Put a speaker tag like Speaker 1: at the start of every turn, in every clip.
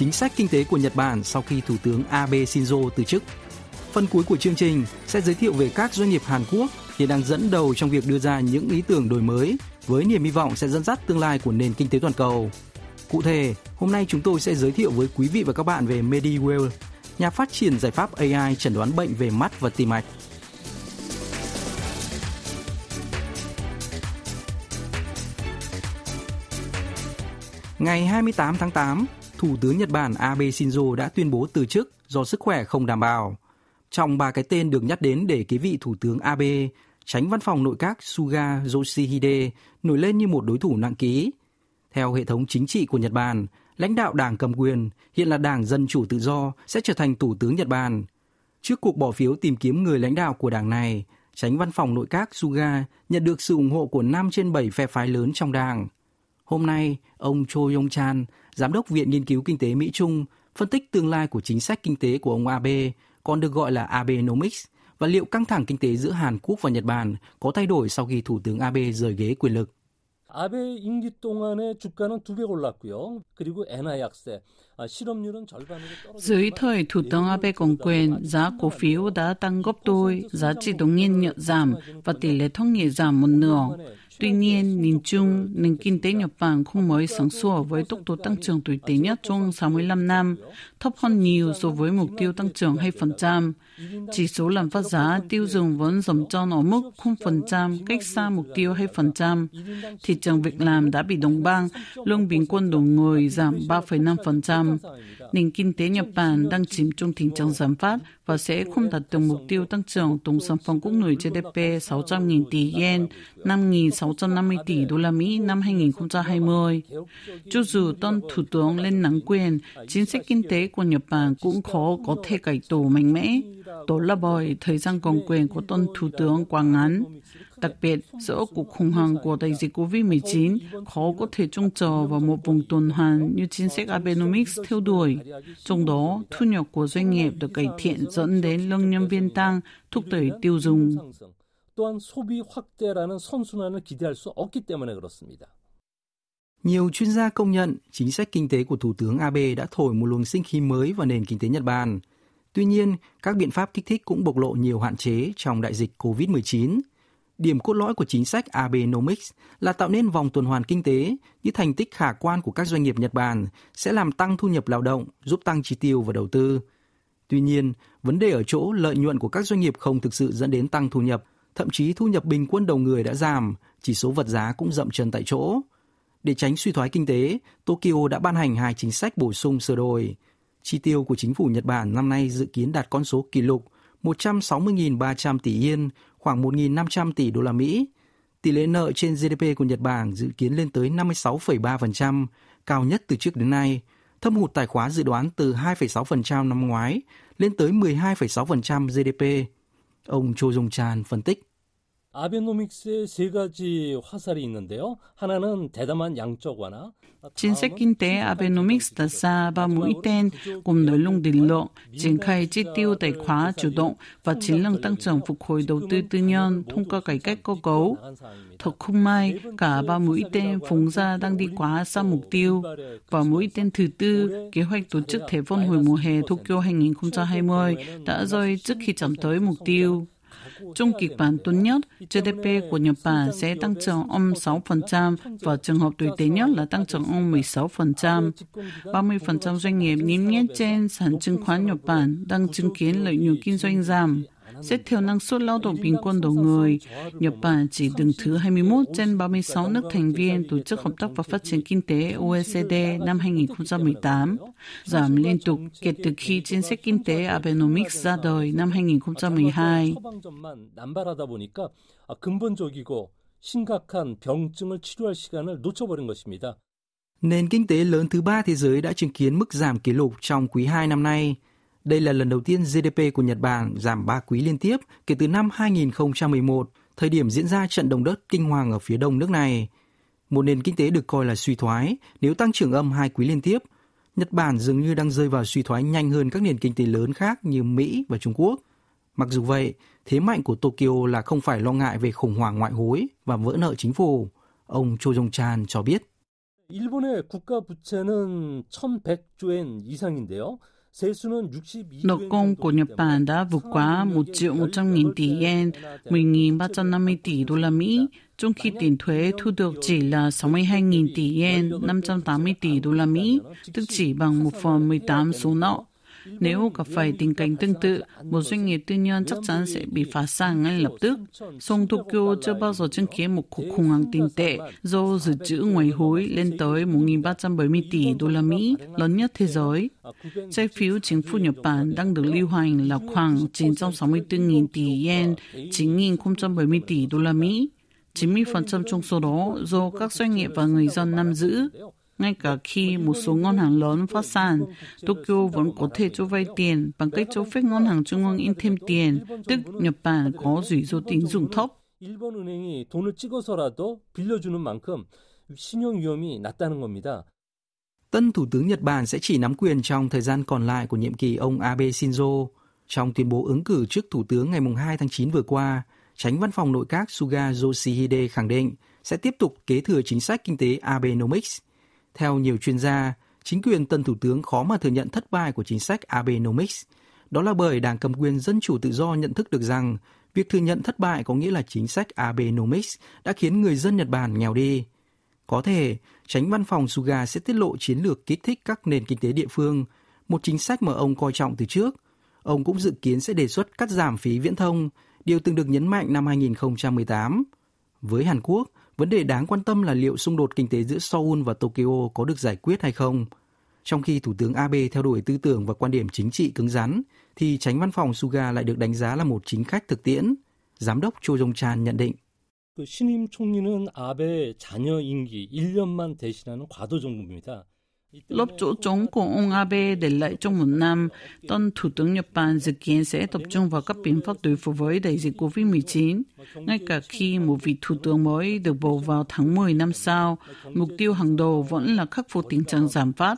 Speaker 1: chính sách kinh tế của Nhật Bản sau khi Thủ tướng Abe Shinzo từ chức. Phần cuối của chương trình sẽ giới thiệu về các doanh nghiệp Hàn Quốc hiện đang dẫn đầu trong việc đưa ra những ý tưởng đổi mới với niềm hy vọng sẽ dẫn dắt tương lai của nền kinh tế toàn cầu. Cụ thể, hôm nay chúng tôi sẽ giới thiệu với quý vị và các bạn về MediWell, nhà phát triển giải pháp AI chẩn đoán bệnh về mắt và tim mạch. Ngày 28 tháng 8, Thủ tướng Nhật Bản Abe Shinzo đã tuyên bố từ chức do sức khỏe không đảm bảo. Trong ba cái tên được nhắc đến để kế vị Thủ tướng Abe, tránh văn phòng nội các Suga Yoshihide nổi lên như một đối thủ nặng ký. Theo hệ thống chính trị của Nhật Bản, lãnh đạo đảng cầm quyền, hiện là Đảng Dân Chủ Tự Do, sẽ trở thành Thủ tướng Nhật Bản. Trước cuộc bỏ phiếu tìm kiếm người lãnh đạo của đảng này, tránh văn phòng nội các Suga nhận được sự ủng hộ của 5 trên 7 phe phái lớn trong đảng. Hôm nay, ông Cho Yong Chan, Giám đốc Viện Nghiên cứu Kinh tế Mỹ Trung, phân tích tương lai của chính sách kinh tế của ông Abe, còn được gọi là Abenomics, và liệu căng thẳng kinh tế giữa Hàn Quốc và Nhật Bản có thay đổi sau khi Thủ tướng Abe rời ghế quyền lực.
Speaker 2: 아베 임기 동안에 주가는 두 배 올랐고요. 그리고 엔화 약세,
Speaker 3: Dưới thời Thủ tướng Abe cầm quyền, giá cổ phiếu đã tăng gấp đôi, giá trị đồng yên nhận giảm và tỷ lệ thất nghiệp giảm một nửa. Tuy nhiên, nhìn chung, nền kinh tế Nhật Bản không mới sáng sủa với tốc độ tăng trưởng tùy tế nhất trong 65 năm, thấp hơn nhiều so với mục tiêu tăng trưởng 2%. Chỉ số làm phát giá tiêu dùng vẫn dầm tròn ở mức 0%, cách xa mục tiêu 2%. Thị trường việc làm đã bị đóng băng, lương bình quân đầu người giảm 3,5%. Nền kinh tế Nhật Bản đang chìm trong tình trạng giảm phát và sẽ không đạt được mục tiêu tăng trưởng tổng sản phẩm quốc nội GDP 600.000 tỷ yen, 5.650 tỷ đô la Mỹ năm 2020. Cho dù tân thủ tướng lên nắm quyền, chính sách kinh tế của Nhật Bản cũng khó có thể cải tổ mạnh mẽ. Đó là bởi thời gian còn quyền của tân thủ tướng quá ngắn đặc biệt giữa cuộc khủng hoảng của đại dịch COVID-19 khó có thể trông chờ vào một vùng tuần hoàn như chính sách Abenomics theo đuổi. Trong đó, thu nhập của doanh nghiệp được cải thiện dẫn đến lương nhân viên tăng, thúc đẩy tiêu dùng.
Speaker 1: Nhiều chuyên gia công nhận chính sách kinh tế của Thủ tướng Abe đã thổi một luồng sinh khí mới vào nền kinh tế Nhật Bản. Tuy nhiên, các biện pháp kích thích cũng bộc lộ nhiều hạn chế trong đại dịch COVID-19. Điểm cốt lõi của chính sách Abenomics là tạo nên vòng tuần hoàn kinh tế như thành tích khả quan của các doanh nghiệp Nhật Bản sẽ làm tăng thu nhập lao động, giúp tăng chi tiêu và đầu tư. Tuy nhiên, vấn đề ở chỗ lợi nhuận của các doanh nghiệp không thực sự dẫn đến tăng thu nhập, thậm chí thu nhập bình quân đầu người đã giảm, chỉ số vật giá cũng dậm chân tại chỗ. Để tránh suy thoái kinh tế, Tokyo đã ban hành hai chính sách bổ sung sửa đổi. Chi tiêu của chính phủ Nhật Bản năm nay dự kiến đạt con số kỷ lục 160.300 tỷ yên, khoảng 1.500 tỷ đô la Mỹ. Tỷ lệ nợ trên GDP của Nhật Bản dự kiến lên tới 56,3%, cao nhất từ trước đến nay. Thâm hụt tài khóa dự đoán từ 2,6% năm ngoái lên tới 12,6% GDP. Ông Cho Dung Chan phân tích.
Speaker 2: 아베노믹스의 세 가지 화살이 있는데요. 하나는 대담한 양적 완화.
Speaker 3: Chính sách kinh tế Abenomics đặt ra ba mũi tên gồm nới lỏng định lượng, triển khai chi tiêu tài khóa chủ động và chiến lược tăng trưởng phục hồi đầu tư tư nhân thông qua cải cách cơ cấu. Thật không may, cả ba mũi tên phóng ra đang đi quá xa mục tiêu. Và mũi tên thứ tư, kế hoạch tổ chức Thế vận hội mùa hè Tokyo 2020 đã rơi trước khi chạm tới mục tiêu. Trong kịch bản tốt nhất, GDP của Nhật Bản sẽ tăng trưởng âm 6% và trường hợp tồi tệ nhất là tăng trưởng âm 16%. 30% doanh nghiệp niêm yết trên sàn chứng khoán Nhật Bản đang chứng kiến lợi nhuận kinh doanh giảm. Xét theo năng suất lao động bình quân đầu người, Nhật Bản chỉ đứng thứ 21 trên 36 nước thành viên Tổ chức Hợp tác và Phát triển Kinh tế OECD năm 2018, giảm liên tục kể từ khi chính sách kinh tế Abenomics ra đời năm 2012.
Speaker 2: 남발하다 보니까 근본적이고 심각한 병증을 치료할 시간을 놓쳐버린 것입니다.
Speaker 1: Nền kinh tế lớn thứ ba thế giới đã chứng kiến mức giảm kỷ lục trong quý 2 năm nay. Đây là lần đầu tiên GDP của Nhật Bản giảm 3 quý liên tiếp kể từ năm 2011, thời điểm diễn ra trận động đất kinh hoàng ở phía đông nước này. Một nền kinh tế được coi là suy thoái nếu tăng trưởng âm hai quý liên tiếp. Nhật Bản dường như đang rơi vào suy thoái nhanh hơn các nền kinh tế lớn khác như Mỹ và Trung Quốc. Mặc dù vậy, thế mạnh của Tokyo là không phải lo ngại về khủng hoảng ngoại hối và vỡ nợ chính phủ. Ông Cho Jong-chan cho biết.
Speaker 2: 일본의 국가 부채는 1,100조엔 이상인데요.
Speaker 3: Nợ công của Nhật Bản đã vượt quá 1 triệu 100 nghìn tỷ yen, 10.350 tỷ đô la Mỹ, trong khi tiền thuế thu được chỉ là 62.000 tỷ yen, 580 tỷ đô la Mỹ, tức chỉ bằng 1 phần 18 số nợ. Nếu gặp phải tình cảnh tương tự, một doanh nghiệp tư nhân chắc chắn sẽ bị phá sản ngay lập tức. Song Tokyo chưa bao giờ chứng kiến một cuộc khủng hoảng tiền tệ do dự trữ ngoại hối lên tới 1.370 tỷ đô la Mỹ, lớn nhất thế giới. Trái phiếu chính phủ Nhật Bản đang được lưu hành là khoảng 964.000 tỷ yen, 9.070 tỷ đô la Mỹ. 90% trong số đó do các doanh nghiệp và người dân nắm giữ Ngay cả khi một số ngân hàng lớn phát sản, Tokyo vẫn có thể cho vay tiền bằng cách cho phép ngân hàng trung ương in thêm tiền, tức Nhật Bản có rủi ro tín dụng thấp.
Speaker 2: 일본은행이 돈을 찍어서라도 빌려주는 만큼 신용 위험이 낮다는 겁니다.
Speaker 1: Tân Thủ tướng Nhật Bản sẽ chỉ nắm quyền trong thời gian còn lại của nhiệm kỳ ông Abe Shinzo. Trong tuyên bố ứng cử trước Thủ tướng ngày 2 tháng 9 vừa qua, tránh văn phòng nội các Suga Yoshihide khẳng định sẽ tiếp tục kế thừa chính sách kinh tế Abenomics – theo nhiều chuyên gia, chính quyền tân thủ tướng khó mà thừa nhận thất bại của chính sách Abenomics. Đó là bởi Đảng cầm quyền Dân chủ tự do nhận thức được rằng việc thừa nhận thất bại có nghĩa là chính sách Abenomics đã khiến người dân Nhật Bản nghèo đi. Có thể, tránh văn phòng Suga sẽ tiết lộ chiến lược kích thích các nền kinh tế địa phương, một chính sách mà ông coi trọng từ trước. Ông cũng dự kiến sẽ đề xuất cắt giảm phí viễn thông, điều từng được nhấn mạnh năm 2018. Với Hàn Quốc, Vấn đề đáng quan tâm là liệu xung đột kinh tế giữa Seoul và Tokyo có được giải quyết hay không. Trong khi Thủ tướng Abe theo đuổi tư tưởng và quan điểm chính trị cứng rắn, thì tránh văn phòng Suga lại được đánh giá là một chính khách thực tiễn. Giám đốc Cho Jong Chan nhận định.
Speaker 2: 그 신임 총리는 아베 자녀 임기 1년만 대신하는 과도 정부입니다.
Speaker 3: Lớp chỗ trống của ông Abe để lại trong một năm, tân Thủ tướng Nhật Bản dự kiến sẽ tập trung vào các biện pháp đối phó với đại dịch COVID-19. Ngay cả khi một vị Thủ tướng mới được bầu vào tháng 10 năm sau, mục tiêu hàng đầu vẫn là khắc phục tình trạng giảm phát.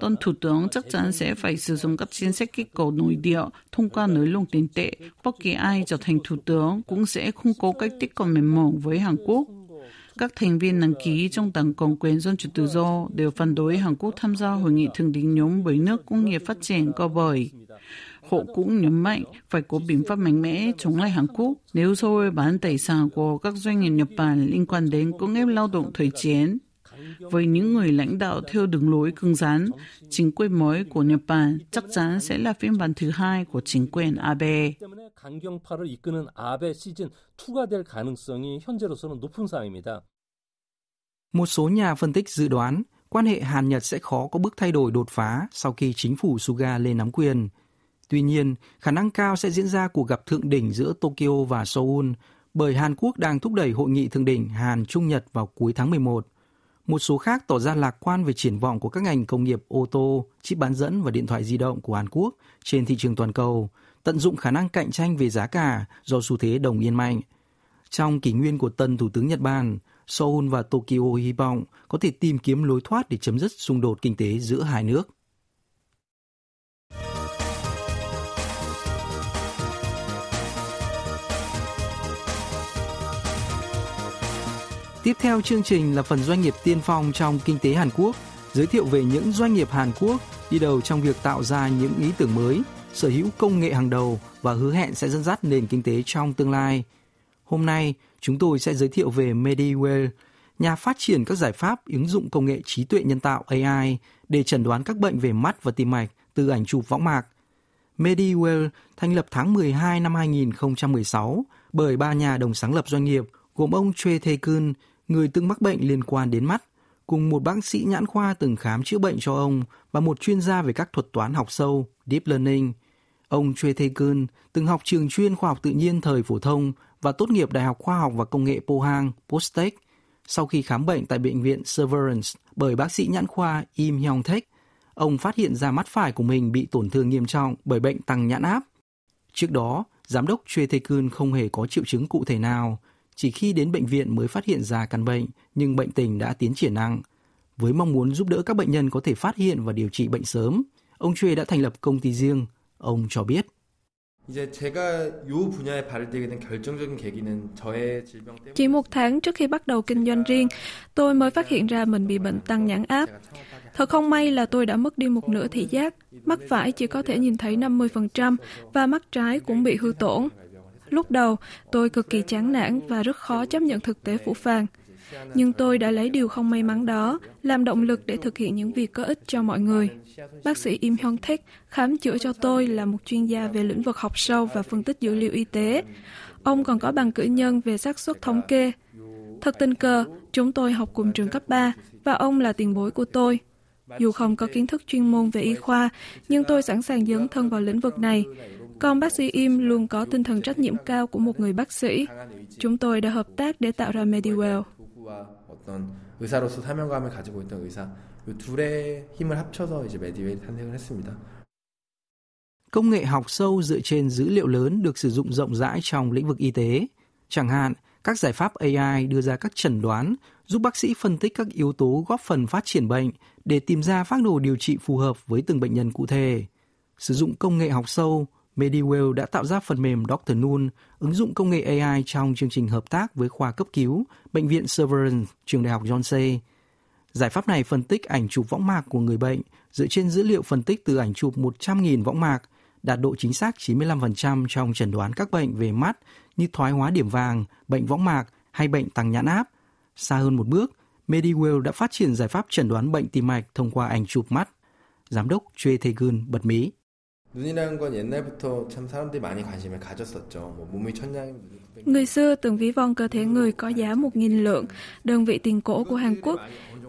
Speaker 3: Tân Thủ tướng chắc chắn sẽ phải sử dụng các chính sách kích cầu nội địa thông qua nới lỏng tiền tệ. Bất kỳ ai trở thành Thủ tướng cũng sẽ không có cách tiếp cận mềm mỏng với Hàn Quốc các thành viên đăng ký trong Đảng Cộng quyền Dân chủ Tự do đều phản đối Hàn Quốc tham gia hội nghị thượng đỉnh nhóm bởi nước công nghiệp phát triển co bởi. Họ cũng nhấn mạnh phải có biện pháp mạnh mẽ chống lại Hàn Quốc nếu rồi bán tài sản của các doanh nghiệp Nhật Bản liên quan đến công nghiệp lao động thời chiến với những người lãnh đạo theo đường lối cứng rắn, chính quyền mới của Nhật Bản chắc chắn sẽ là phiên bản thứ hai của chính quyền Abe.
Speaker 1: Một số nhà phân tích dự đoán quan hệ Hàn Nhật sẽ khó có bước thay đổi đột phá sau khi chính phủ Suga lên nắm quyền. Tuy nhiên, khả năng cao sẽ diễn ra cuộc gặp thượng đỉnh giữa Tokyo và Seoul bởi Hàn Quốc đang thúc đẩy hội nghị thượng đỉnh Hàn Trung Nhật vào cuối tháng 11. Một số khác tỏ ra lạc quan về triển vọng của các ngành công nghiệp ô tô, chip bán dẫn và điện thoại di động của Hàn Quốc trên thị trường toàn cầu, tận dụng khả năng cạnh tranh về giá cả do xu thế đồng yên mạnh. Trong kỷ nguyên của tân Thủ tướng Nhật Bản, Seoul và Tokyo hy vọng có thể tìm kiếm lối thoát để chấm dứt xung đột kinh tế giữa hai nước. Tiếp theo chương trình là phần doanh nghiệp tiên phong trong kinh tế Hàn Quốc, giới thiệu về những doanh nghiệp Hàn Quốc đi đầu trong việc tạo ra những ý tưởng mới, sở hữu công nghệ hàng đầu và hứa hẹn sẽ dẫn dắt nền kinh tế trong tương lai. Hôm nay, chúng tôi sẽ giới thiệu về MediWell, nhà phát triển các giải pháp ứng dụng công nghệ trí tuệ nhân tạo AI để chẩn đoán các bệnh về mắt và tim mạch từ ảnh chụp võng mạc. MediWell thành lập tháng 12 năm 2016 bởi ba nhà đồng sáng lập doanh nghiệp gồm ông Choi Tae-kun, người từng mắc bệnh liên quan đến mắt, cùng một bác sĩ nhãn khoa từng khám chữa bệnh cho ông và một chuyên gia về các thuật toán học sâu, Deep Learning. Ông Choi Tae-kun từng học trường chuyên khoa học tự nhiên thời phổ thông và tốt nghiệp Đại học Khoa học và Công nghệ Pohang, Postech. Sau khi khám bệnh tại bệnh viện Severance bởi bác sĩ nhãn khoa Im Hyong Taek, ông phát hiện ra mắt phải của mình bị tổn thương nghiêm trọng bởi bệnh tăng nhãn áp. Trước đó, giám đốc Choi Tae-kun không hề có triệu chứng cụ thể nào, chỉ khi đến bệnh viện mới phát hiện ra căn bệnh, nhưng bệnh tình đã tiến triển nặng. Với mong muốn giúp đỡ các bệnh nhân có thể phát hiện và điều trị bệnh sớm, ông Chue đã thành lập công ty riêng. Ông cho biết.
Speaker 4: Chỉ một tháng trước khi bắt đầu kinh doanh riêng, tôi mới phát hiện ra mình bị bệnh tăng nhãn áp. Thật không may là tôi đã mất đi một nửa thị giác, mắt phải chỉ có thể nhìn thấy 50% và mắt trái cũng bị hư tổn. Lúc đầu, tôi cực kỳ chán nản và rất khó chấp nhận thực tế phủ phàng. Nhưng tôi đã lấy điều không may mắn đó làm động lực để thực hiện những việc có ích cho mọi người. Bác sĩ Im Hyung Taek khám chữa cho tôi là một chuyên gia về lĩnh vực học sâu và phân tích dữ liệu y tế. Ông còn có bằng cử nhân về xác suất thống kê. Thật tình cờ, chúng tôi học cùng trường cấp 3 và ông là tiền bối của tôi. Dù không có kiến thức chuyên môn về y khoa, nhưng tôi sẵn sàng dấn thân vào lĩnh vực này. Còn bác sĩ Im luôn có tinh thần trách nhiệm cao của một người bác sĩ. Chúng tôi đã hợp tác để tạo ra Mediwell. 의사로서 사명감을 가지고 있던 의사 이 둘의 힘을 합쳐서 이제 메디웰이 탄생을 했습니다.
Speaker 1: Công nghệ học sâu dựa trên dữ liệu lớn được sử dụng rộng rãi trong lĩnh vực y tế. Chẳng hạn, các giải pháp AI đưa ra các chẩn đoán, giúp bác sĩ phân tích các yếu tố góp phần phát triển bệnh để tìm ra phác đồ điều trị phù hợp với từng bệnh nhân cụ thể. Sử dụng công nghệ học sâu, Mediwell đã tạo ra phần mềm Dr. Noon, ứng dụng công nghệ AI trong chương trình hợp tác với khoa cấp cứu, Bệnh viện Severance, trường đại học Yonsei. Giải pháp này phân tích ảnh chụp võng mạc của người bệnh dựa trên dữ liệu phân tích từ ảnh chụp 100.000 võng mạc, đạt độ chính xác 95% trong chẩn đoán các bệnh về mắt như thoái hóa điểm vàng, bệnh võng mạc hay bệnh tăng nhãn áp. Xa hơn một bước, Mediwell đã phát triển giải pháp chẩn đoán bệnh tim mạch thông qua ảnh chụp mắt. Giám đốc Choi Tae-gun bật mí.
Speaker 4: 눈이라는 건 옛날부터 참 사람들이 많이 관심을 가졌었죠. 뭐 몸이 천냥이면 Người xưa từng ví von cơ thể người có giá 1.000 lượng, đơn vị tiền cổ của Hàn Quốc,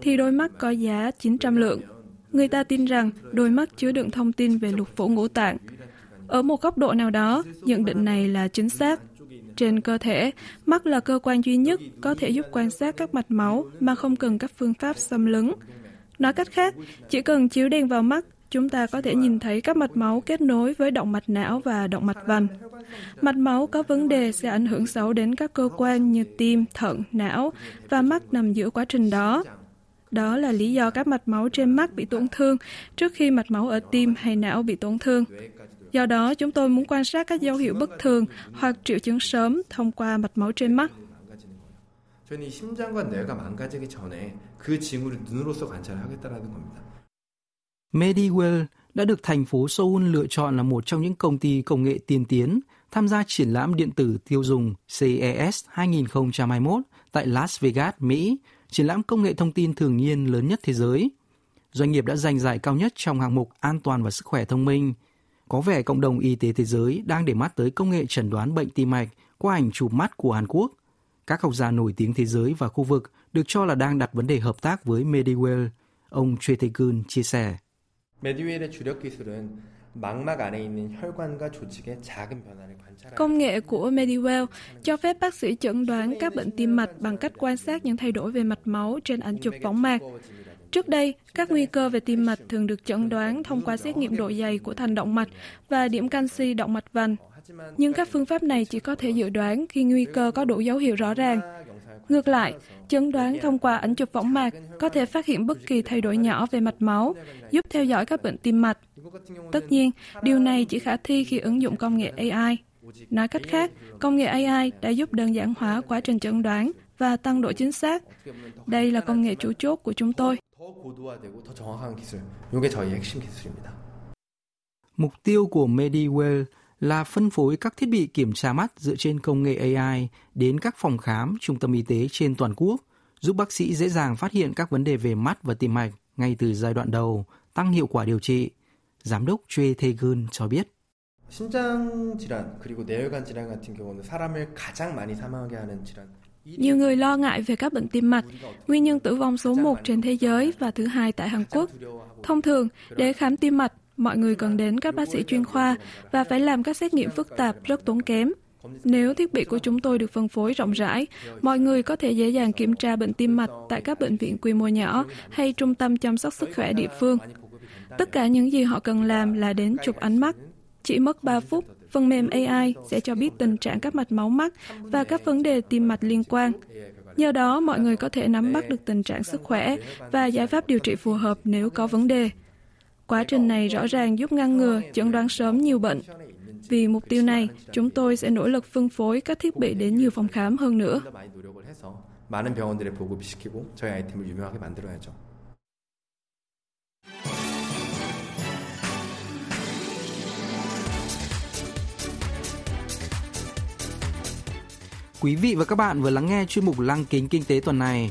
Speaker 4: thì đôi mắt có giá 900 lượng. Người ta tin rằng đôi mắt chứa đựng thông tin về lục phủ ngũ tạng. Ở một góc độ nào đó, nhận định này là chính xác. Trên cơ thể, mắt là cơ quan duy nhất có thể giúp quan sát các mạch máu mà không cần các phương pháp xâm lấn. Nói cách khác, chỉ cần chiếu đèn vào mắt chúng ta có thể nhìn thấy các mạch máu kết nối với động mạch não và động mạch vành. Mạch máu có vấn đề sẽ ảnh hưởng xấu đến các cơ quan như tim, thận, não và mắt nằm giữa quá trình đó. Đó là lý do các mạch máu trên mắt bị tổn thương trước khi mạch máu ở tim hay não bị tổn thương. Do đó, chúng tôi muốn quan sát các dấu hiệu bất thường hoặc triệu chứng sớm thông qua mạch máu trên mắt. 저는 이 심장과 뇌가 망가지기 전에 그 징후를 눈으로서 관찰을 하겠다라는 겁니다.
Speaker 1: Mediwell đã được thành phố Seoul lựa chọn là một trong những công ty công nghệ tiên tiến tham gia triển lãm điện tử tiêu dùng CES 2021 tại Las Vegas, Mỹ, triển lãm công nghệ thông tin thường niên lớn nhất thế giới. Doanh nghiệp đã giành giải cao nhất trong hạng mục an toàn và sức khỏe thông minh. Có vẻ cộng đồng y tế thế giới đang để mắt tới công nghệ chẩn đoán bệnh tim mạch qua ảnh chụp mắt của Hàn Quốc. Các học giả nổi tiếng thế giới và khu vực được cho là đang đặt vấn đề hợp tác với Mediwell. Ông Choi Tae-kun chia sẻ.
Speaker 4: 메디웰의 주력 기술은 망막 안에 있는 혈관과 조직의 작은 변화를 관찰하는 Công nghệ của Mediwell cho phép bác sĩ chẩn đoán các bệnh tim mạch bằng cách quan sát những thay đổi về mạch máu trên ảnh chụp võng mạc. Trước đây, các nguy cơ về tim mạch thường được chẩn đoán thông qua xét nghiệm độ dày của thành động mạch và điểm canxi động mạch vành. Nhưng các phương pháp này chỉ có thể dự đoán khi nguy cơ có đủ dấu hiệu rõ ràng. Ngược lại, chẩn đoán thông qua ảnh chụp võng mạc có thể phát hiện bất kỳ thay đổi nhỏ về mạch máu, giúp theo dõi các bệnh tim mạch. Tất nhiên, điều này chỉ khả thi khi ứng dụng công nghệ AI. Nói cách khác, công nghệ AI đã giúp đơn giản hóa quá trình chẩn đoán và tăng độ chính xác. Đây là công nghệ chủ chốt của chúng tôi.
Speaker 1: Mục tiêu của MediWell là phân phối các thiết bị kiểm tra mắt dựa trên công nghệ AI đến các phòng khám, trung tâm y tế trên toàn quốc, giúp bác sĩ dễ dàng phát hiện các vấn đề về mắt và tim mạch ngay từ giai đoạn đầu, tăng hiệu quả điều trị. Giám đốc Choi Tae-gun cho biết.
Speaker 4: Nhiều người lo ngại về các bệnh tim mạch, nguyên nhân tử vong số 1 trên thế giới và thứ hai tại Hàn Quốc. Thông thường, để khám tim mạch, mọi người cần đến các bác sĩ chuyên khoa và phải làm các xét nghiệm phức tạp rất tốn kém. Nếu thiết bị của chúng tôi được phân phối rộng rãi, mọi người có thể dễ dàng kiểm tra bệnh tim mạch tại các bệnh viện quy mô nhỏ hay trung tâm chăm sóc sức khỏe địa phương. Tất cả những gì họ cần làm là đến chụp ánh mắt. Chỉ mất 3 phút, phần mềm AI sẽ cho biết tình trạng các mạch máu mắt và các vấn đề tim mạch liên quan. Nhờ đó, mọi người có thể nắm bắt được tình trạng sức khỏe và giải pháp điều trị phù hợp nếu có vấn đề. Quá trình này rõ ràng giúp ngăn ngừa, chẩn đoán sớm nhiều bệnh. Vì mục tiêu này, chúng tôi sẽ nỗ lực phân phối các thiết bị đến nhiều phòng khám hơn nữa. 많은 병원들에 보급시키고 저희 아이템을 유명하게 만들어야죠.
Speaker 1: Quý vị và các bạn vừa lắng nghe chuyên mục Lăng kính kinh tế tuần này.